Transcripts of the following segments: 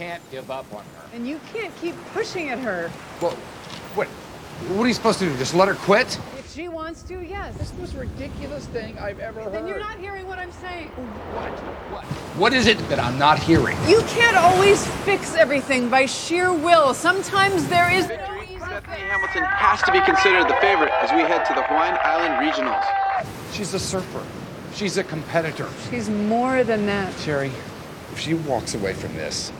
can't give up on her. And you can't keep pushing at her. Well, what? What are you supposed to do? Just let her quit? If she wants to, yes. This is the most ridiculous thing I've ever heard. Then you're not hearing what I'm saying. What? What? What is it that I'm not hearing? You can't always fix everything by sheer will. Sometimes there is no easy Bethany fix. Hamilton has to be considered the favorite as we head to the Hawaiian Island Regionals. She's a surfer. She's a competitor. She's more than that. Cheri, if she walks away from this,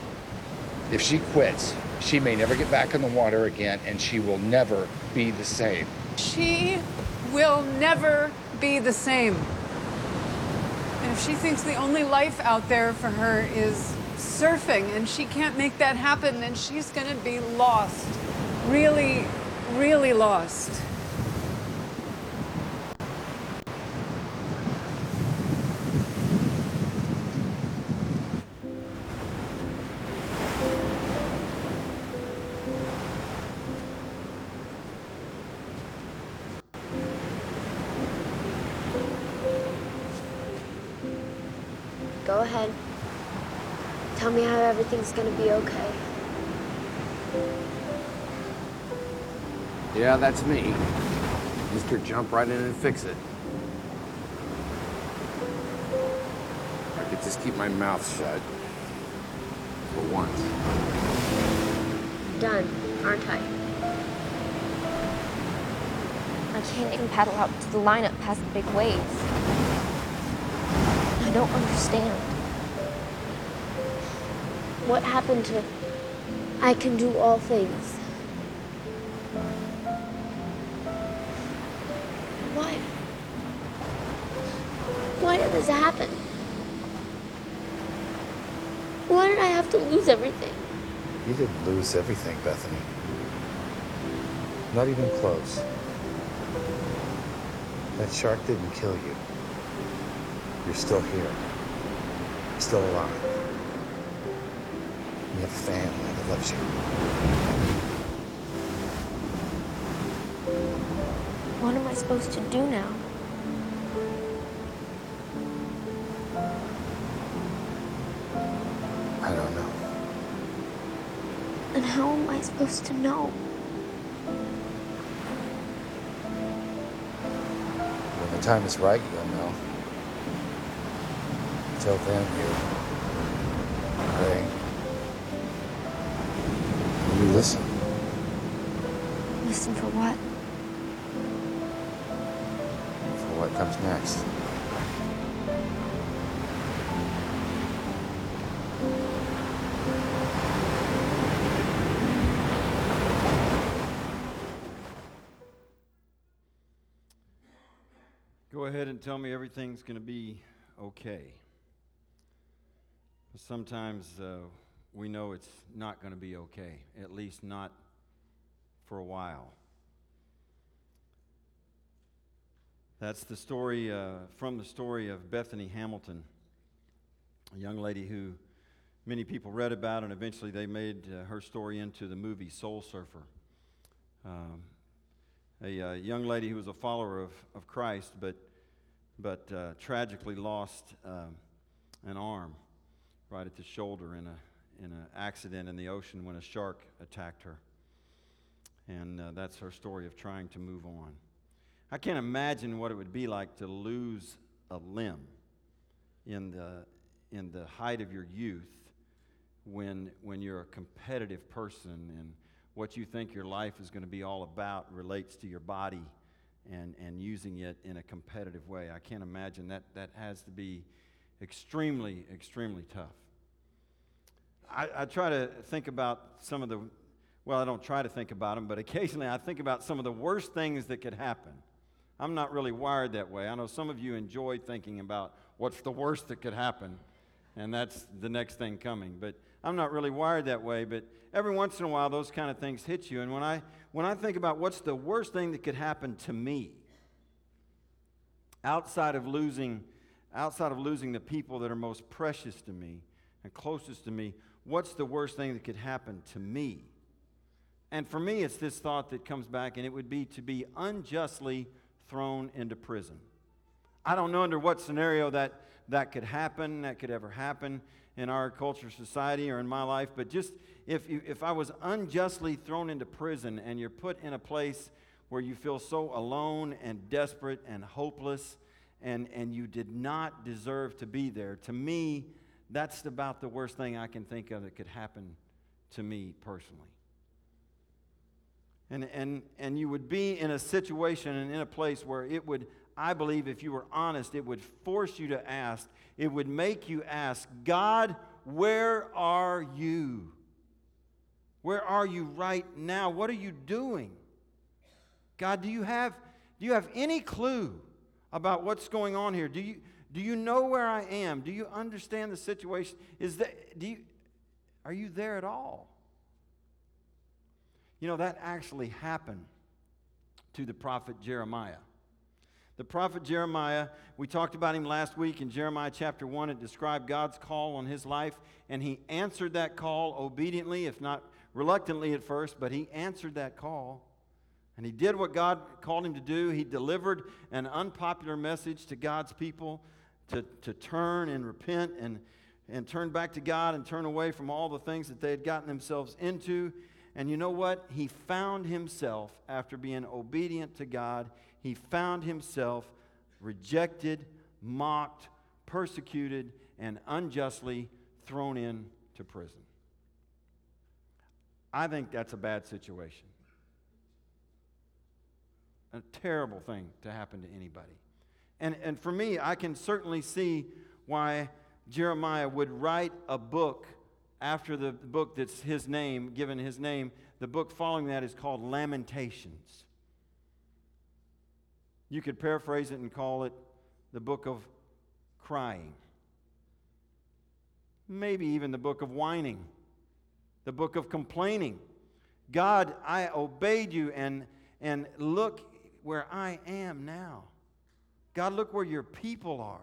if she quits, she may never get back in the water again and she will never be the same. She will never be the same. And if she thinks the only life out there for her is surfing and she can't make that happen, then she's gonna be lost. Really, really lost. Everything's gonna be okay. Yeah, that's me. Mr. Jump right in and fix it. I could just keep my mouth shut. For once. Done, aren't I? I can't even paddle out to the lineup past the big waves. I don't understand. What happened to I can do all things? Why? Why did this happen? Why did I have to lose everything? You didn't lose everything, Bethany. Not even close. That shark didn't kill you. You're still here. Still alive. A family that loves you. What am I supposed to do now? I don't know. And how am I supposed to know? When the time is right, you'll know. Till then, you pray. You listen. Listen for what? for what comes next. Go ahead and tell me everything's going to be okay. Sometimes uh, we know it's not going to be okay, at least not for a while. That's the story uh, from the story of Bethany Hamilton, a young lady who many people read about, and eventually they made uh, her story into the movie Soul Surfer. Um, a uh, young lady who was a follower of, of Christ, but, but uh, tragically lost um, an arm right at the shoulder in, a, in an accident in the ocean when a shark attacked her. And uh, that's her story of trying to move on. I can't imagine what it would be like to lose a limb in the, in the height of your youth when, when you're a competitive person and what you think your life is going to be all about relates to your body and, and using it in a competitive way. I can't imagine that that has to be extremely, extremely tough. I, I try to think about some of the, well, I don't try to think about them, but occasionally I think about some of the worst things that could happen. I'm not really wired that way. I know some of you enjoy thinking about what's the worst that could happen, and that's the next thing coming. But I'm not really wired that way. But every once in a while, those kind of things hit you. And when I, when I think about what's the worst thing that could happen to me, outside of losing, outside of losing the people that are most precious to me and closest to me, what's the worst thing that could happen to me? And for me, it's this thought that comes back, and it would be to be unjustly thrown into prison. I don't know under what scenario that, that could happen, that could ever happen. in our culture, society, or in my life, but just if, you, if I was unjustly thrown into prison and you're put in a place where you feel so alone and desperate and hopeless and, and you did not deserve to be there, to me, that's about the worst thing I can think of that could happen to me personally. And, and, and you would be in a situation and in a place where it would, I believe, if you were honest, it would force you to ask, it would make you ask, God, where are you? Where are you right now? What are you doing? God, do you have, do you have any clue about what's going on here? Do you, do you know where I am? Do you understand the situation? Is that, do you, are you there at all? You know, that actually happened to the prophet Jeremiah. The prophet Jeremiah, we talked about him last week in Jeremiah chapter 1. It described God's call on his life, and he answered that call obediently, if not reluctantly at first, but he answered that call. And he did what God called him to do. He delivered an unpopular message to God's people to, to turn and repent and, and turn back to God and turn away from all the things that they had gotten themselves into. And you know what? He found himself, after being obedient to God, he found himself rejected, mocked, persecuted, and unjustly thrown into prison. I think that's a bad situation. A terrible thing to happen to anybody. And, and for me, I can certainly see why Jeremiah would write a book after the book that's his name, given his name. The book following that is called Lamentations. You could paraphrase it and call it the book of crying. Maybe even the book of whining, the book of complaining. God, I obeyed you, and, and look where I am now. God, look where your people are.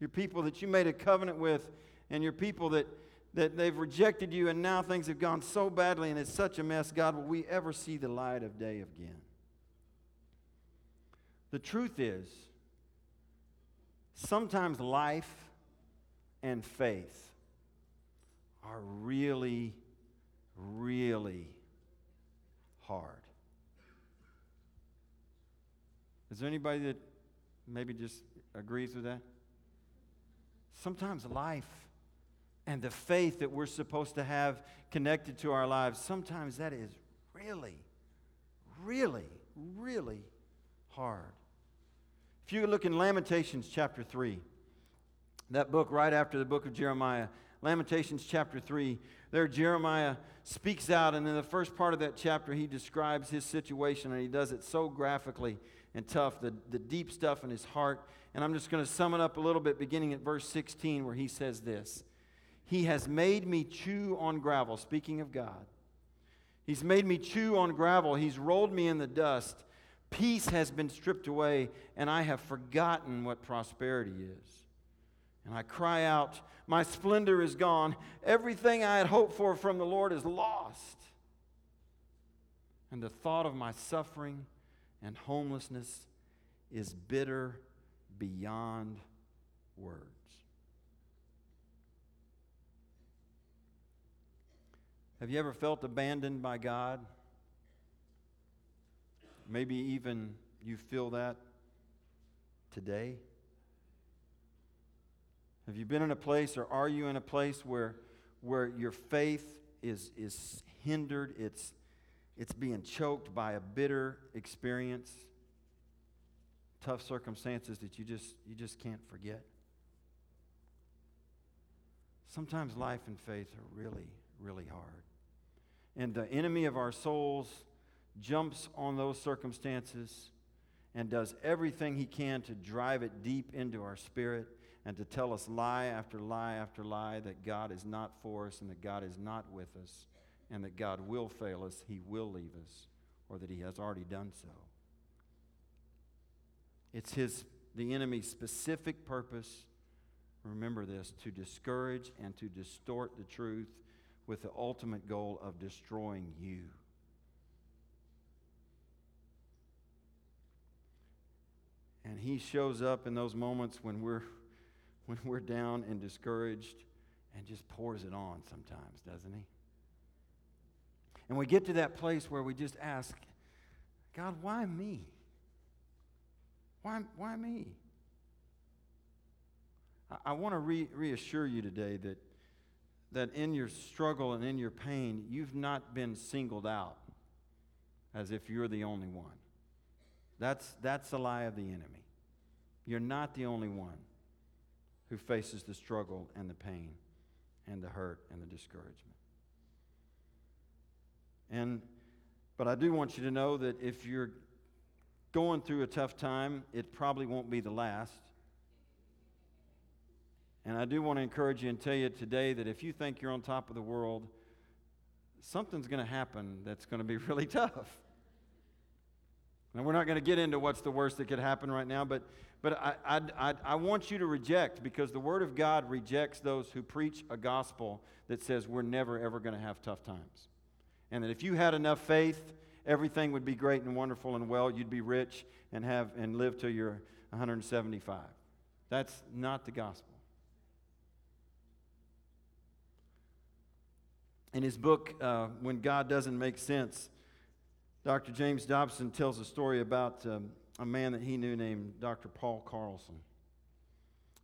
Your people that you made a covenant with, and your people that, that they've rejected you, and now things have gone so badly and it's such a mess. God, will we ever see the light of day again? The truth is, sometimes life and faith are really, really hard. Is there anybody that maybe just agrees with that? Sometimes life and the faith that we're supposed to have connected to our lives, sometimes that is really, really, really hard. If you look in Lamentations chapter 3, that book right after the book of Jeremiah, Lamentations chapter 3, there Jeremiah speaks out, and in the first part of that chapter, he describes his situation, and he does it so graphically and tough, the, the deep stuff in his heart. And I'm just going to sum it up a little bit, beginning at verse 16, where he says this He has made me chew on gravel, speaking of God. He's made me chew on gravel, He's rolled me in the dust. Peace has been stripped away, and I have forgotten what prosperity is. And I cry out, My splendor is gone. Everything I had hoped for from the Lord is lost. And the thought of my suffering and homelessness is bitter beyond words. Have you ever felt abandoned by God? Maybe even you feel that today. Have you been in a place or are you in a place where, where your faith is, is hindered? It's, it's being choked by a bitter experience, tough circumstances that you just, you just can't forget. Sometimes life and faith are really, really hard. And the enemy of our souls jumps on those circumstances and does everything he can to drive it deep into our spirit and to tell us lie after lie after lie that God is not for us and that God is not with us and that God will fail us, He will leave us, or that He has already done so. It's His, the enemy's specific purpose, remember this, to discourage and to distort the truth with the ultimate goal of destroying you. And he shows up in those moments when we're when we're down and discouraged and just pours it on sometimes, doesn't He? And we get to that place where we just ask, God, why me? Why, why me? I, I want to re- reassure you today that, that in your struggle and in your pain, you've not been singled out as if you're the only one. That's, that's the lie of the enemy. You're not the only one who faces the struggle and the pain and the hurt and the discouragement. And but I do want you to know that if you're going through a tough time, it probably won't be the last. And I do want to encourage you and tell you today that if you think you're on top of the world, something's going to happen that's going to be really tough. Now, we're not going to get into what's the worst that could happen right now, but, but I, I, I, I want you to reject because the Word of God rejects those who preach a gospel that says we're never, ever going to have tough times. And that if you had enough faith, everything would be great and wonderful and well. You'd be rich and, have, and live till you're 175. That's not the gospel. In his book, uh, When God Doesn't Make Sense, Dr. James Dobson tells a story about um, a man that he knew named Dr. Paul Carlson.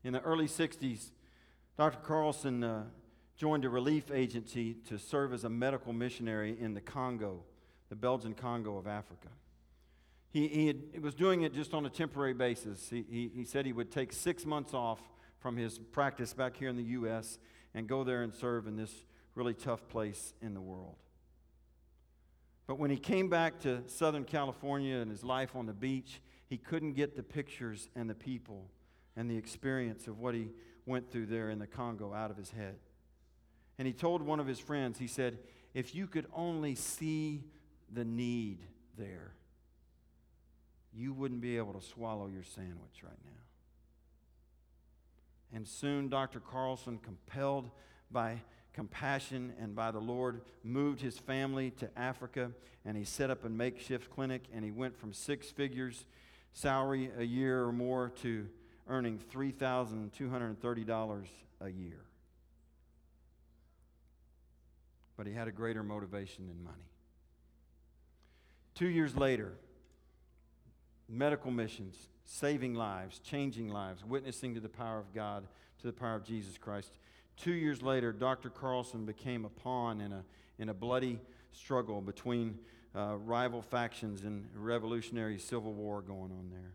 In the early 60s, Dr. Carlson uh, joined a relief agency to serve as a medical missionary in the Congo, the Belgian Congo of Africa. He, he, had, he was doing it just on a temporary basis. He, he, he said he would take six months off from his practice back here in the U.S. and go there and serve in this really tough place in the world. But when he came back to Southern California and his life on the beach, he couldn't get the pictures and the people and the experience of what he went through there in the Congo out of his head. And he told one of his friends, he said, If you could only see the need there, you wouldn't be able to swallow your sandwich right now. And soon, Dr. Carlson, compelled by compassion and by the Lord, moved his family to Africa and he set up a makeshift clinic and he went from six figures salary a year or more to earning $3,230 a year. But he had a greater motivation than money. Two years later, medical missions, saving lives, changing lives, witnessing to the power of God, to the power of Jesus Christ. Two years later, Dr. Carlson became a pawn in a, in a bloody struggle between uh, rival factions and revolutionary civil war going on there.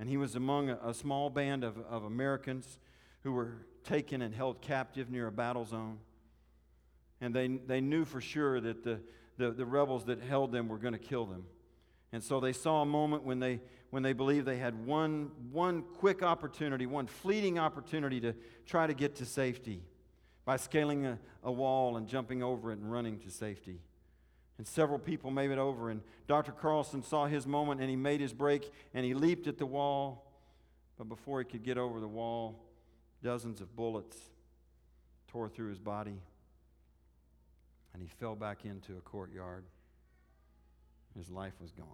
And he was among a, a small band of, of Americans who were taken and held captive near a battle zone. And they, they knew for sure that the, the, the rebels that held them were going to kill them. And so they saw a moment when they, when they believed they had one, one quick opportunity, one fleeting opportunity to try to get to safety by scaling a, a wall and jumping over it and running to safety. And several people made it over, and Dr. Carlson saw his moment and he made his break and he leaped at the wall. But before he could get over the wall, dozens of bullets tore through his body and he fell back into a courtyard. His life was gone.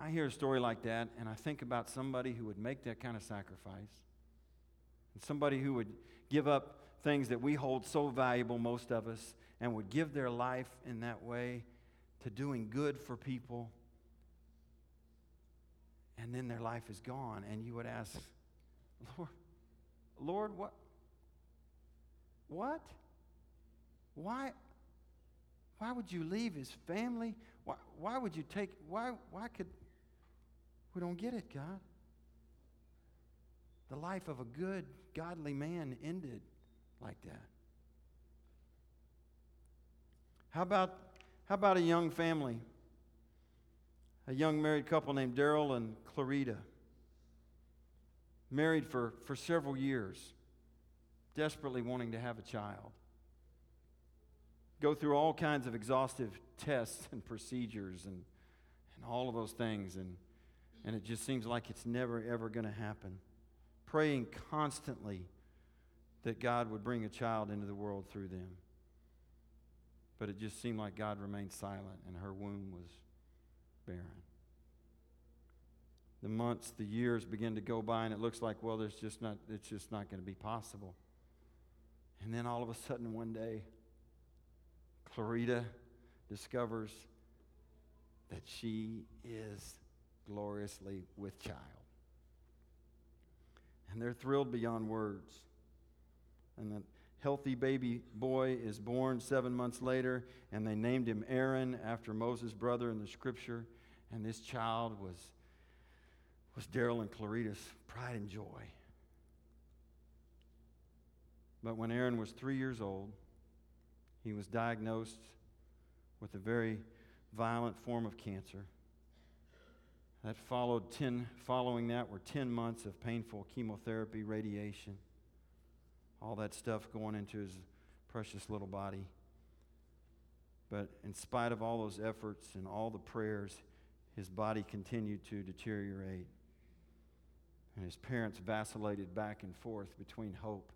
I hear a story like that, and I think about somebody who would make that kind of sacrifice, and somebody who would give up things that we hold so valuable, most of us, and would give their life in that way to doing good for people. And then their life is gone, and you would ask, Lord, Lord, what? What? Why? Why would you leave his family? Why, why would you take, why, why could, we don't get it, God. The life of a good, godly man ended like that. How about, how about a young family? A young married couple named Daryl and Clarita. Married for, for several years, desperately wanting to have a child go through all kinds of exhaustive tests and procedures and, and all of those things, and, and it just seems like it's never, ever going to happen. Praying constantly that God would bring a child into the world through them. But it just seemed like God remained silent, and her womb was barren. the months, the years begin to go by, and it looks like, well, there's just not, it's just not going to be possible. And then all of a sudden, one day, Clarita discovers that she is gloriously with child. And they're thrilled beyond words. And the healthy baby boy is born seven months later, and they named him Aaron after Moses' brother in the scripture. And this child was, was Daryl and Clarita's pride and joy. But when Aaron was three years old, he was diagnosed with a very violent form of cancer. That followed 10, following that were 10 months of painful chemotherapy, radiation, all that stuff going into his precious little body. But in spite of all those efforts and all the prayers, his body continued to deteriorate. And his parents vacillated back and forth between hope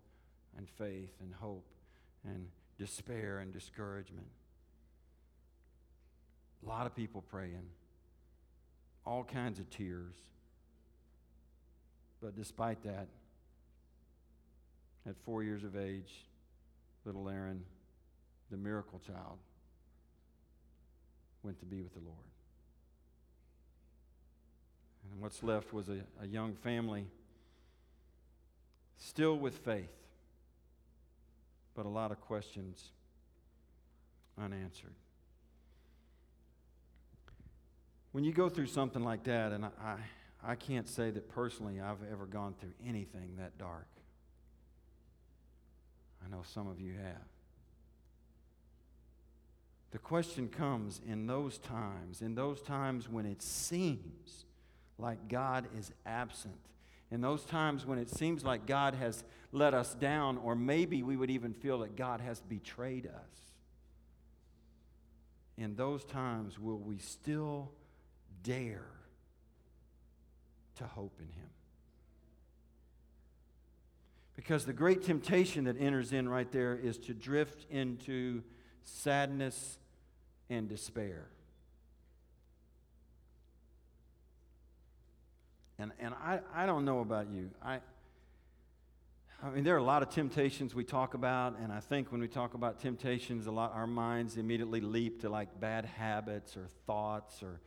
and faith and hope and despair and discouragement. A lot of people praying, all kinds of tears. But despite that, at four years of age, little Aaron, the miracle child, went to be with the Lord. And what's left was a, a young family still with faith, but a lot of questions unanswered. When you go through something like that, and I, I, can't say that personally I've ever gone through anything that dark. I know some of you have. The question comes in those times, in those times when it seems like God is absent, in those times when it seems like God has let us down, or maybe we would even feel that God has betrayed us. In those times, will we still dare to hope in Him? Because the great temptation that enters in right there is to drift into sadness and despair. And, and I, I don't know about you. I, I mean, there are a lot of temptations we talk about, and I think when we talk about temptations, a lot our minds immediately leap to like bad habits or thoughts or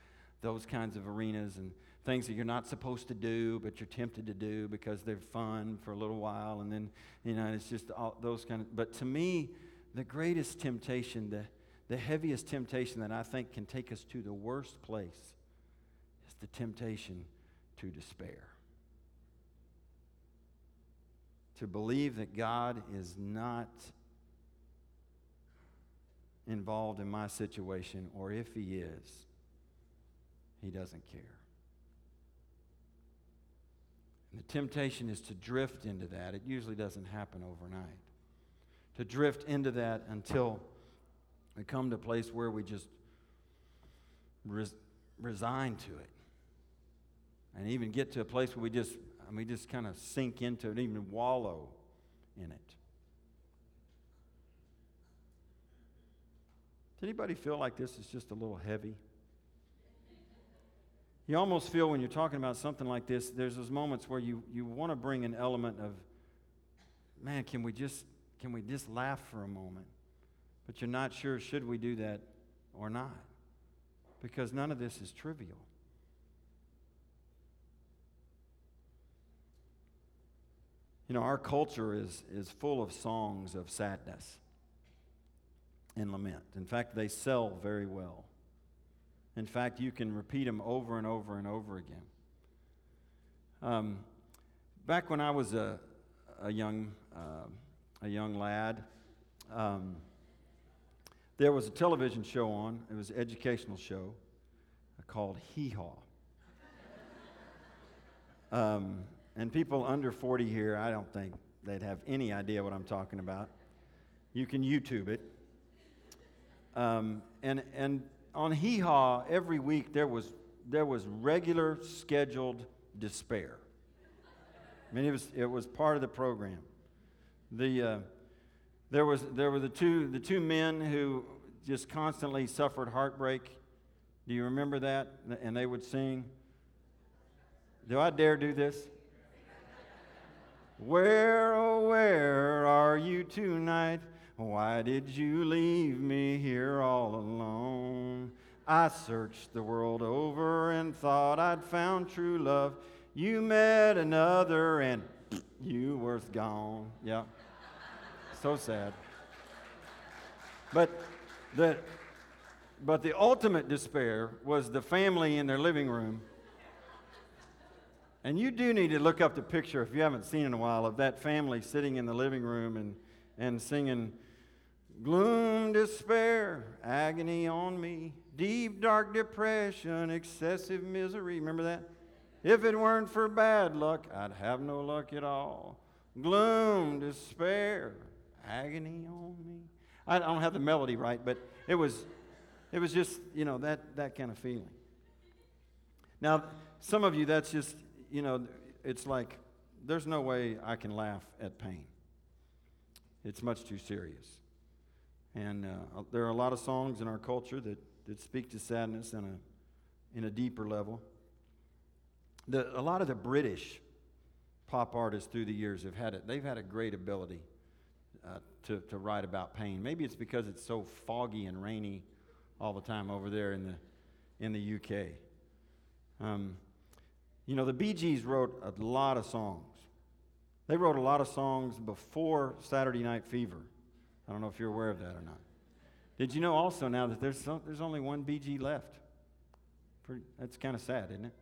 those kinds of arenas and things that you're not supposed to do, but you're tempted to do because they're fun for a little while, and then you know it's just all those kind of. But to me, the greatest temptation, the the heaviest temptation that I think can take us to the worst place, is the temptation to despair. To believe that God is not involved in my situation, or if He is, He doesn't care. And the temptation is to drift into that. It usually doesn't happen overnight. To drift into that until we come to a place where we just res- resign to it and even get to a place where we just we just kind of sink into it, even wallow in it. Does anybody feel like this is just a little heavy? You almost feel when you're talking about something like this, there's those moments where you, you want to bring an element of, man, can we just can we just laugh for a moment? But you're not sure should we do that or not. Because none of this is trivial. You know, our culture is, is full of songs of sadness and lament. In fact, they sell very well. In fact, you can repeat them over and over and over again. Um, back when I was a, a, young, uh, a young lad, um, there was a television show on. It was an educational show called Hee Haw. Um, and people under 40 here, I don't think they'd have any idea what I'm talking about. You can YouTube it. Um, and, and on Hee Haw, every week there was, there was regular scheduled despair. I mean, it was, it was part of the program. The, uh, there, was, there were the two, the two men who just constantly suffered heartbreak. Do you remember that? And they would sing. Do I dare do this? Where, oh, where are you tonight? Why did you leave me here all alone? I searched the world over and thought I'd found true love. You met another and you were gone. Yeah. So sad. But the, but the ultimate despair was the family in their living room. And you do need to look up the picture, if you haven't seen in a while, of that family sitting in the living room and, and singing, Gloom, despair, agony on me, deep, dark depression, excessive misery. Remember that? If it weren't for bad luck, I'd have no luck at all. Gloom, despair, agony on me. I don't have the melody right, but it was, it was just, you know, that, that kind of feeling. Now, some of you, that's just, you know, it's like, there's no way I can laugh at pain. It's much too serious. And uh, there are a lot of songs in our culture that, that speak to sadness in a, in a deeper level. The, a lot of the British pop artists through the years have had it. They've had a great ability uh, to, to write about pain. Maybe it's because it's so foggy and rainy all the time over there in the, in the UK. Um, you know, the Bee Gees wrote a lot of songs. They wrote a lot of songs before Saturday Night Fever. I don't know if you're aware of that or not. Did you know also now that there's, some, there's only one Bee Gee left? Pretty, that's kind of sad, isn't it?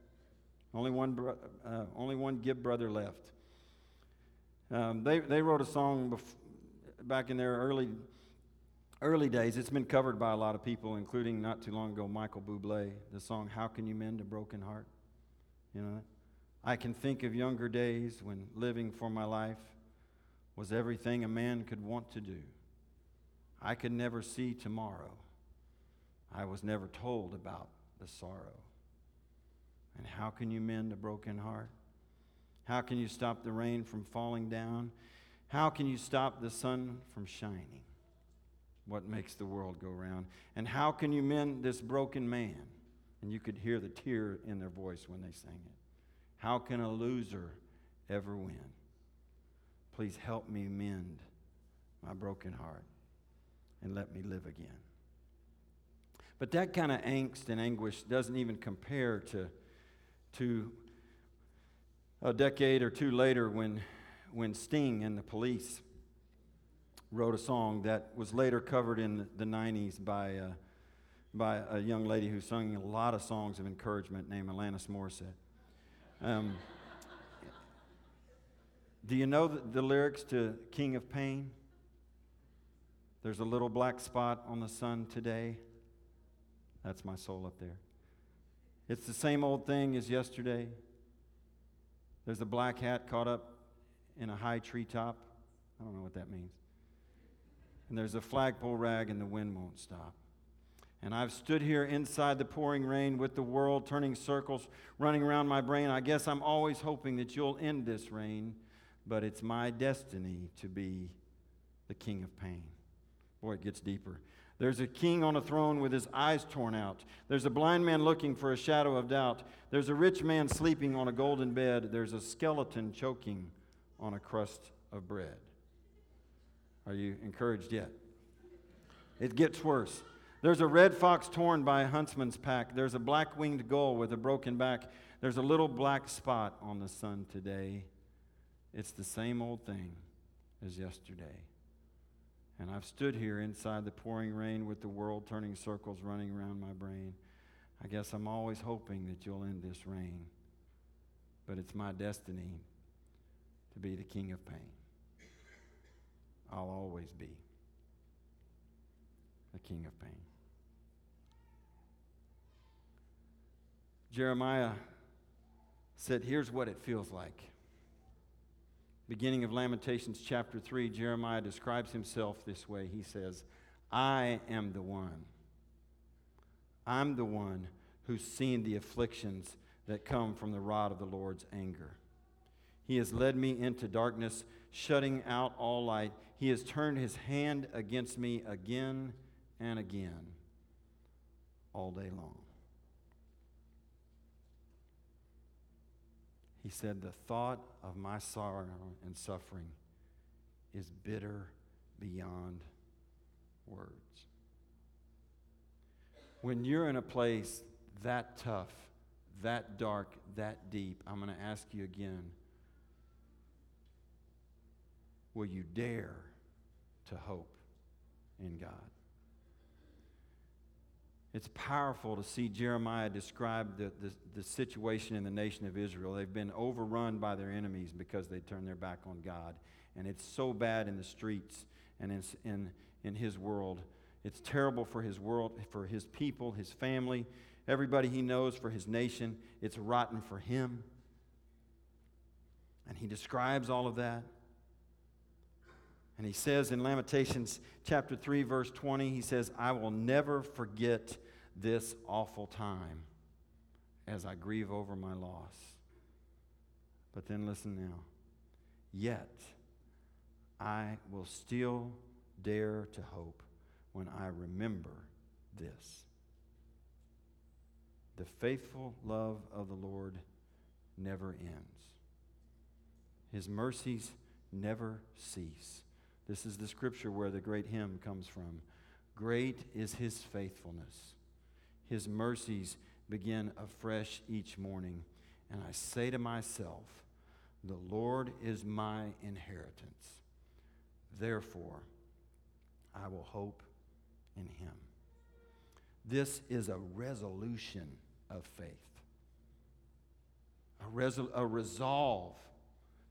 Only one, bro, uh, only one Gibb brother left. Um, they, they wrote a song bef- back in their early, early days. It's been covered by a lot of people, including not too long ago Michael Bublé. The song "How Can You Mend a Broken Heart." You know, I can think of younger days when living for my life was everything a man could want to do. I could never see tomorrow. I was never told about the sorrow. And how can you mend a broken heart? How can you stop the rain from falling down? How can you stop the sun from shining? What makes the world go round? And how can you mend this broken man? And you could hear the tear in their voice when they sang it. How can a loser ever win? Please help me mend my broken heart and let me live again. But that kind of angst and anguish doesn't even compare to, to a decade or two later when, when Sting and the Police wrote a song that was later covered in the 90s by, uh, by a young lady who sung a lot of songs of encouragement named Alanis Morissette. Um, do you know the, the lyrics to King of Pain? There's a little black spot on the sun today. That's my soul up there. It's the same old thing as yesterday. There's a black hat caught up in a high treetop. I don't know what that means. And there's a flagpole rag, and the wind won't stop. And I've stood here inside the pouring rain with the world turning circles, running around my brain. I guess I'm always hoping that you'll end this rain, but it's my destiny to be the king of pain. Boy, it gets deeper. There's a king on a throne with his eyes torn out. There's a blind man looking for a shadow of doubt. There's a rich man sleeping on a golden bed. There's a skeleton choking on a crust of bread. Are you encouraged yet? It gets worse. There's a red fox torn by a huntsman's pack. There's a black winged gull with a broken back. There's a little black spot on the sun today. It's the same old thing as yesterday. And I've stood here inside the pouring rain with the world turning circles running around my brain. I guess I'm always hoping that you'll end this rain. But it's my destiny to be the king of pain. I'll always be the king of pain. Jeremiah said, Here's what it feels like. Beginning of Lamentations chapter 3, Jeremiah describes himself this way. He says, I am the one. I'm the one who's seen the afflictions that come from the rod of the Lord's anger. He has led me into darkness, shutting out all light. He has turned his hand against me again and again, all day long. He said, The thought of my sorrow and suffering is bitter beyond words. When you're in a place that tough, that dark, that deep, I'm going to ask you again will you dare to hope in God? It's powerful to see Jeremiah describe the, the, the, situation in the nation of Israel. They've been overrun by their enemies because they turned their back on God. And it's so bad in the streets and in, in, in his world. It's terrible for his world, for his people, his family, everybody he knows, for his nation. It's rotten for him. And he describes all of that. And he says in Lamentations chapter 3, verse 20, he says, I will never forget this awful time as I grieve over my loss. But then listen now. Yet I will still dare to hope when I remember this. The faithful love of the Lord never ends, His mercies never cease. This is the scripture where the great hymn comes from. Great is His faithfulness, His mercies begin afresh each morning. And I say to myself, The Lord is my inheritance. Therefore, I will hope in him. This is a resolution of faith, a, resol- a resolve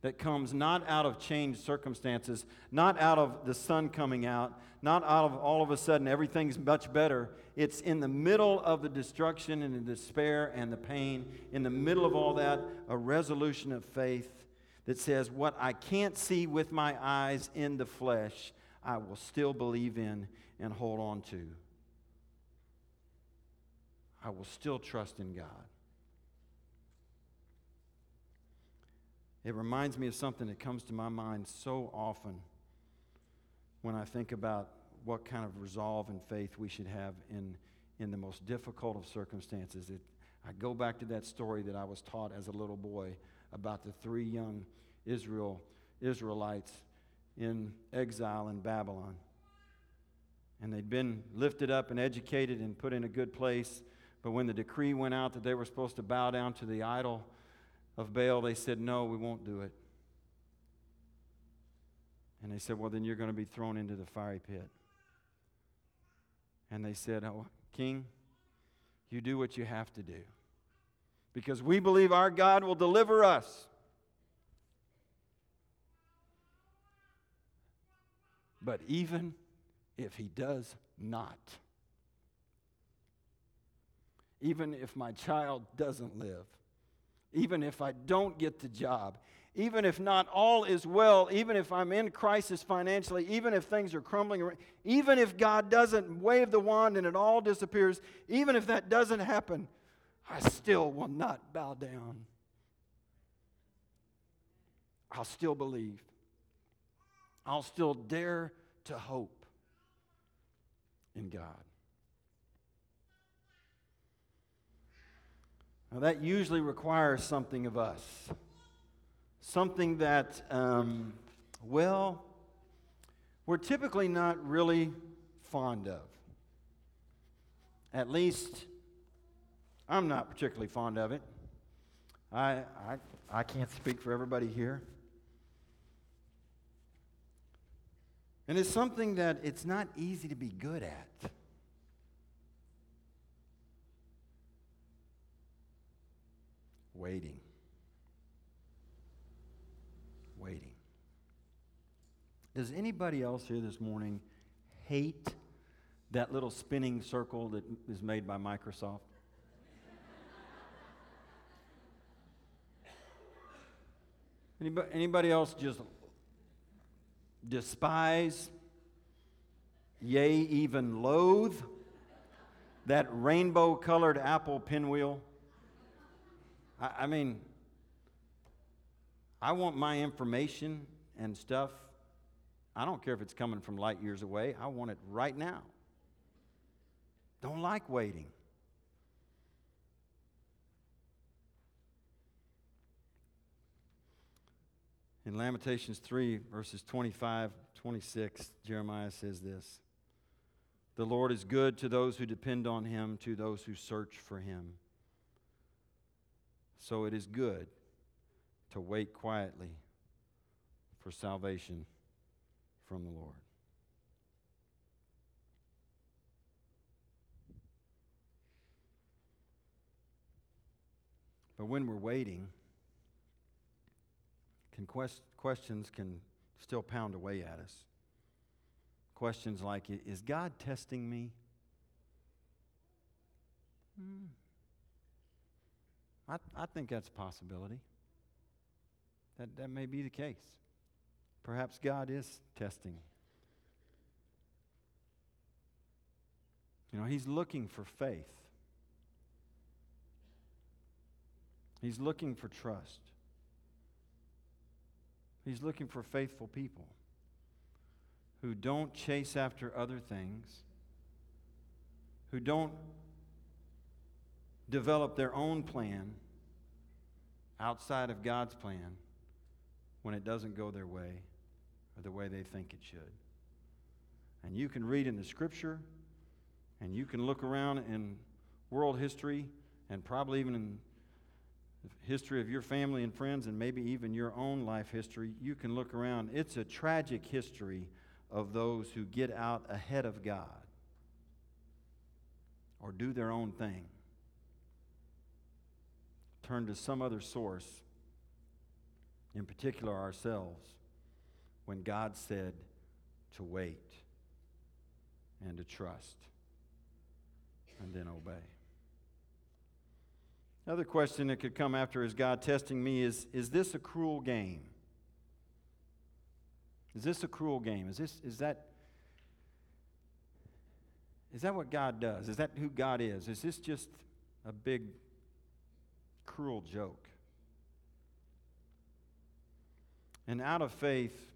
that comes not out of changed circumstances, not out of the sun coming out, not out of all of a sudden everything's much better. It's in the middle of the destruction and the despair and the pain, in the middle of all that, a resolution of faith that says, What I can't see with my eyes in the flesh, I will still believe in and hold on to. I will still trust in God. It reminds me of something that comes to my mind so often when I think about what kind of resolve and faith we should have in, in the most difficult of circumstances. It, I go back to that story that I was taught as a little boy about the three young Israel, Israelites in exile in Babylon. And they'd been lifted up and educated and put in a good place. But when the decree went out that they were supposed to bow down to the idol of Baal, they said, No, we won't do it. And they said, Well, then you're going to be thrown into the fiery pit. And they said, Oh, King, you do what you have to do. Because we believe our God will deliver us. But even if he does not, even if my child doesn't live, even if I don't get the job, even if not all is well, even if I'm in crisis financially, even if things are crumbling, even if God doesn't wave the wand and it all disappears, even if that doesn't happen, I still will not bow down. I'll still believe. I'll still dare to hope in God. Now, that usually requires something of us. Something that, um, well, we're typically not really fond of. At least, I'm not particularly fond of it. I, I, I can't speak for everybody here. And it's something that it's not easy to be good at. Waiting. Waiting. Does anybody else here this morning hate that little spinning circle that is made by Microsoft? Anybody, anybody else just despise, yea, even loathe that rainbow colored Apple pinwheel? I, I mean, I want my information and stuff. I don't care if it's coming from light years away, I want it right now. Don't like waiting. In Lamentations 3, verses 25, 26, Jeremiah says this The Lord is good to those who depend on him, to those who search for him. So it is good to wait quietly for salvation from the Lord. But when we're waiting, can quest- questions can still pound away at us. Questions like, is God testing me? Hmm. I, I think that's a possibility. That, that may be the case. Perhaps God is testing. You know, He's looking for faith, He's looking for trust. He's looking for faithful people who don't chase after other things, who don't develop their own plan outside of God's plan when it doesn't go their way or the way they think it should. And you can read in the scripture, and you can look around in world history, and probably even in the history of your family and friends, and maybe even your own life history. You can look around. It's a tragic history of those who get out ahead of God or do their own thing, turn to some other source, in particular ourselves when God said to wait and to trust and then obey. Another question that could come after is God testing me is Is this a cruel game? Is this a cruel game? Is, this, is, that, is that what God does? Is that who God is? Is this just a big cruel joke? And out of faith,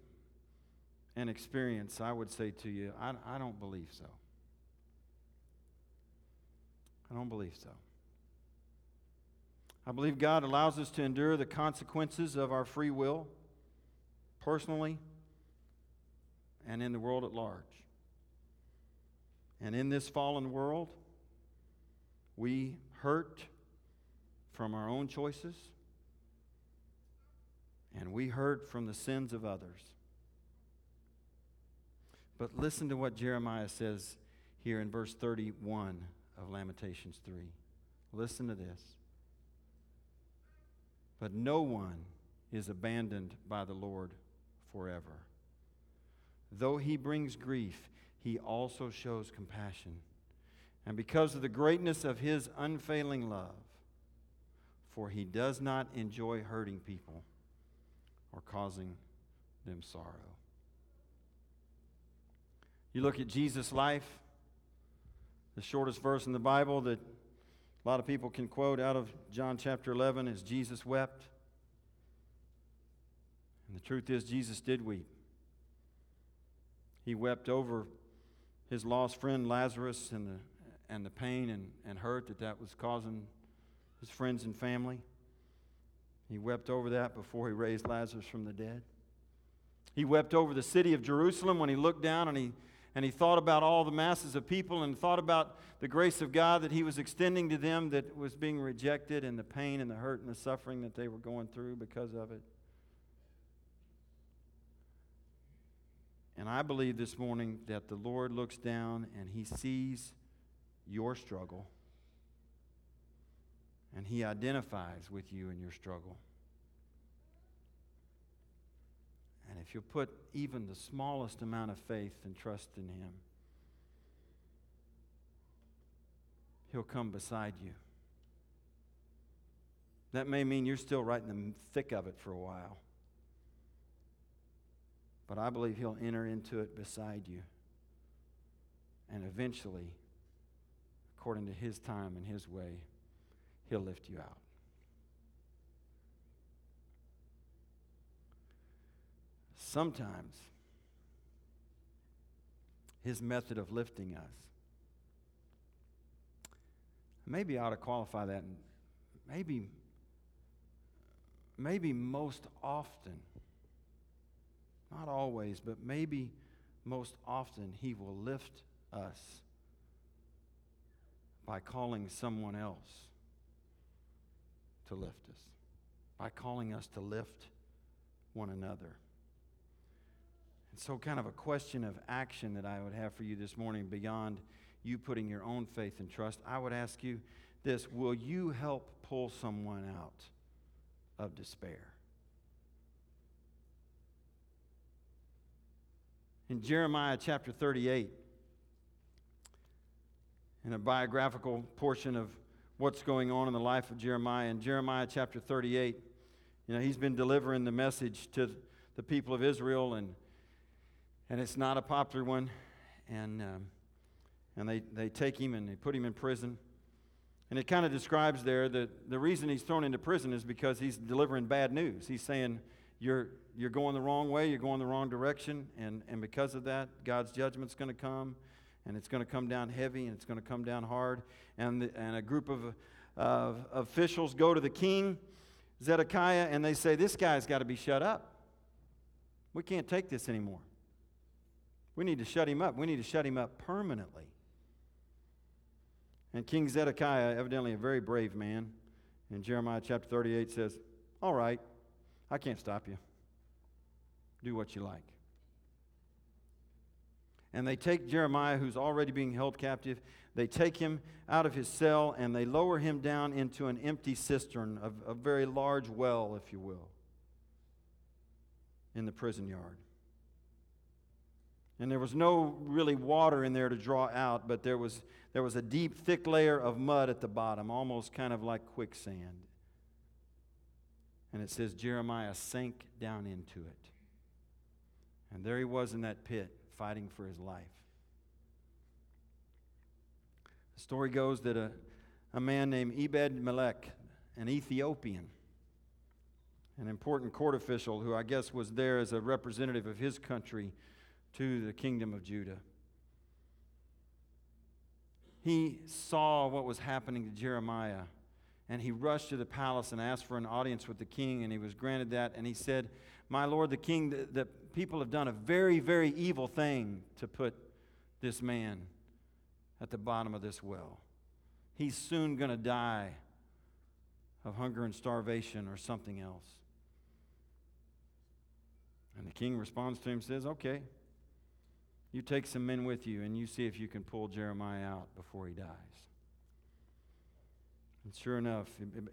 and experience, I would say to you, I, I don't believe so. I don't believe so. I believe God allows us to endure the consequences of our free will, personally and in the world at large. And in this fallen world, we hurt from our own choices, and we hurt from the sins of others. But listen to what Jeremiah says here in verse 31 of Lamentations 3. Listen to this. But no one is abandoned by the Lord forever. Though he brings grief, he also shows compassion. And because of the greatness of his unfailing love, for he does not enjoy hurting people or causing them sorrow. You look at Jesus' life, the shortest verse in the Bible that a lot of people can quote out of John chapter 11 is Jesus wept. And the truth is, Jesus did weep. He wept over his lost friend Lazarus and the, and the pain and, and hurt that that was causing his friends and family. He wept over that before he raised Lazarus from the dead. He wept over the city of Jerusalem when he looked down and he and he thought about all the masses of people and thought about the grace of God that he was extending to them that was being rejected and the pain and the hurt and the suffering that they were going through because of it. And I believe this morning that the Lord looks down and he sees your struggle and he identifies with you in your struggle. And if you'll put even the smallest amount of faith and trust in Him, He'll come beside you. That may mean you're still right in the thick of it for a while. But I believe He'll enter into it beside you. And eventually, according to His time and His way, He'll lift you out. Sometimes his method of lifting us. Maybe I ought to qualify that. Maybe, maybe most often, not always, but maybe most often, He will lift us by calling someone else to lift us, by calling us to lift one another. And so, kind of a question of action that I would have for you this morning beyond you putting your own faith and trust, I would ask you this Will you help pull someone out of despair? In Jeremiah chapter 38, in a biographical portion of what's going on in the life of Jeremiah, in Jeremiah chapter 38, you know, he's been delivering the message to the people of Israel, and, and it's not a popular one. And, um, and they, they take him and they put him in prison. And it kind of describes there that the reason he's thrown into prison is because he's delivering bad news. He's saying, you're, you're going the wrong way, you're going the wrong direction, and, and because of that, God's judgment's going to come, and it's going to come down heavy, and it's going to come down hard. And, the, and a group of, of officials go to the king, Zedekiah, and they say, This guy's got to be shut up. We can't take this anymore. We need to shut him up. We need to shut him up permanently. And King Zedekiah, evidently a very brave man, in Jeremiah chapter 38 says, All right, I can't stop you. Do what you like. And they take Jeremiah, who's already being held captive, they take him out of his cell and they lower him down into an empty cistern, a, a very large well, if you will, in the prison yard. And there was no really water in there to draw out, but there was, there was a deep, thick layer of mud at the bottom, almost kind of like quicksand. And it says Jeremiah sank down into it. And there he was in that pit, fighting for his life. The story goes that a, a man named Ebed Melech, an Ethiopian, an important court official who I guess was there as a representative of his country to the kingdom of Judah. He saw what was happening to Jeremiah and he rushed to the palace and asked for an audience with the king, and he was granted that. And he said, My lord, the king, the, the people have done a very, very evil thing to put this man at the bottom of this well. He's soon going to die of hunger and starvation or something else. And the king responds to him says, Okay, you take some men with you and you see if you can pull Jeremiah out before he dies. And sure enough,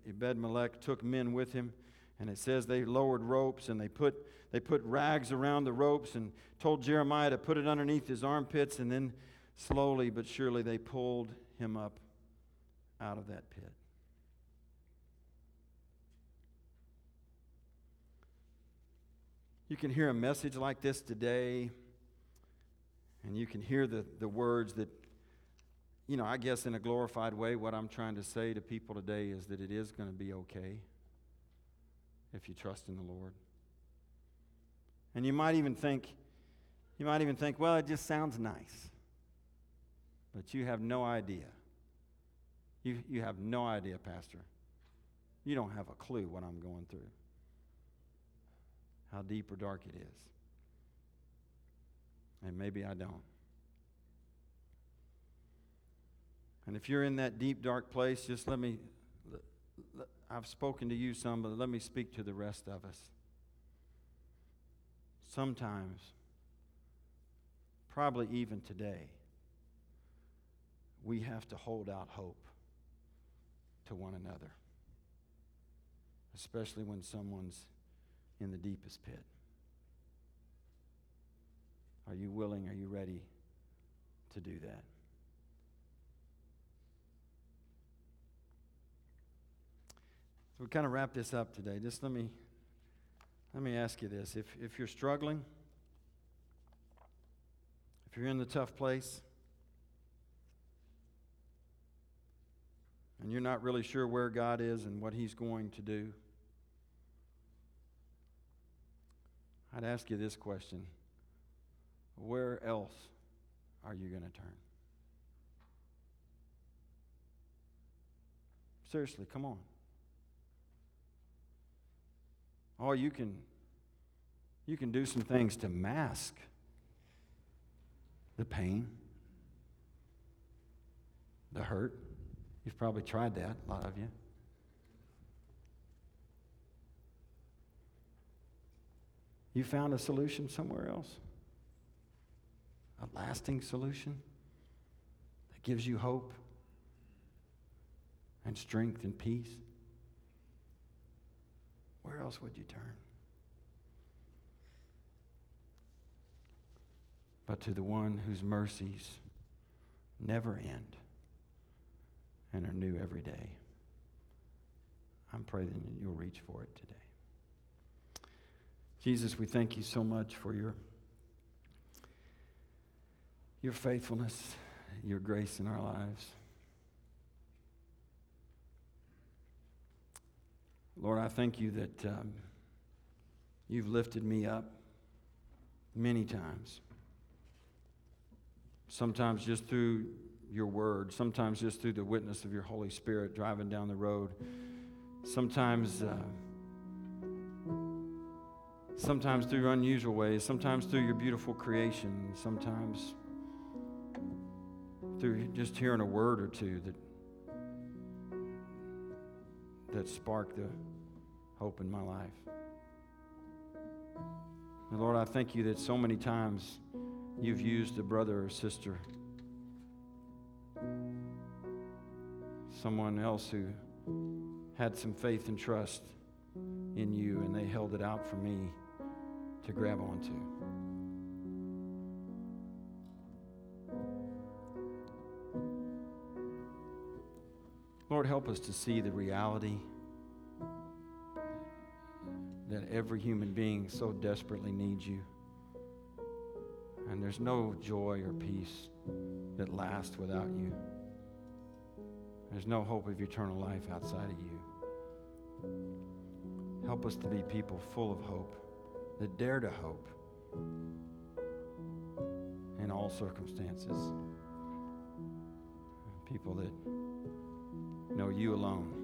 Ebed Melech took men with him, and it says they lowered ropes and they put, they put rags around the ropes and told Jeremiah to put it underneath his armpits, and then slowly but surely they pulled him up out of that pit. You can hear a message like this today, and you can hear the, the words that you know, I guess in a glorified way, what I'm trying to say to people today is that it is going to be okay if you trust in the Lord. And you might even think, you might even think, well, it just sounds nice. But you have no idea. You, you have no idea, Pastor. You don't have a clue what I'm going through, how deep or dark it is. And maybe I don't. And if you're in that deep, dark place, just let me, I've spoken to you some, but let me speak to the rest of us. Sometimes, probably even today, we have to hold out hope to one another, especially when someone's in the deepest pit. Are you willing? Are you ready to do that? We kind of wrap this up today. Just let me let me ask you this. If if you're struggling, if you're in the tough place, and you're not really sure where God is and what He's going to do, I'd ask you this question Where else are you going to turn? Seriously, come on. All you can You can do some things to mask the pain, the hurt. You've probably tried that, a lot of you. You found a solution somewhere else? A lasting solution that gives you hope and strength and peace? Where else would you turn? But to the one whose mercies never end and are new every day. I'm praying that you'll reach for it today. Jesus, we thank you so much for your, your faithfulness, your grace in our lives. Lord, I thank you that um, you've lifted me up many times. Sometimes just through your word, sometimes just through the witness of your Holy Spirit driving down the road, sometimes. Uh, sometimes through unusual ways, sometimes through your beautiful creation, sometimes through just hearing a word or two that that sparked the hope in my life. And Lord, I thank you that so many times you've used a brother or sister, someone else who had some faith and trust in you, and they held it out for me to grab onto. Lord, help us to see the reality that every human being so desperately needs you. And there's no joy or peace that lasts without you. There's no hope of eternal life outside of you. Help us to be people full of hope that dare to hope in all circumstances. People that know you alone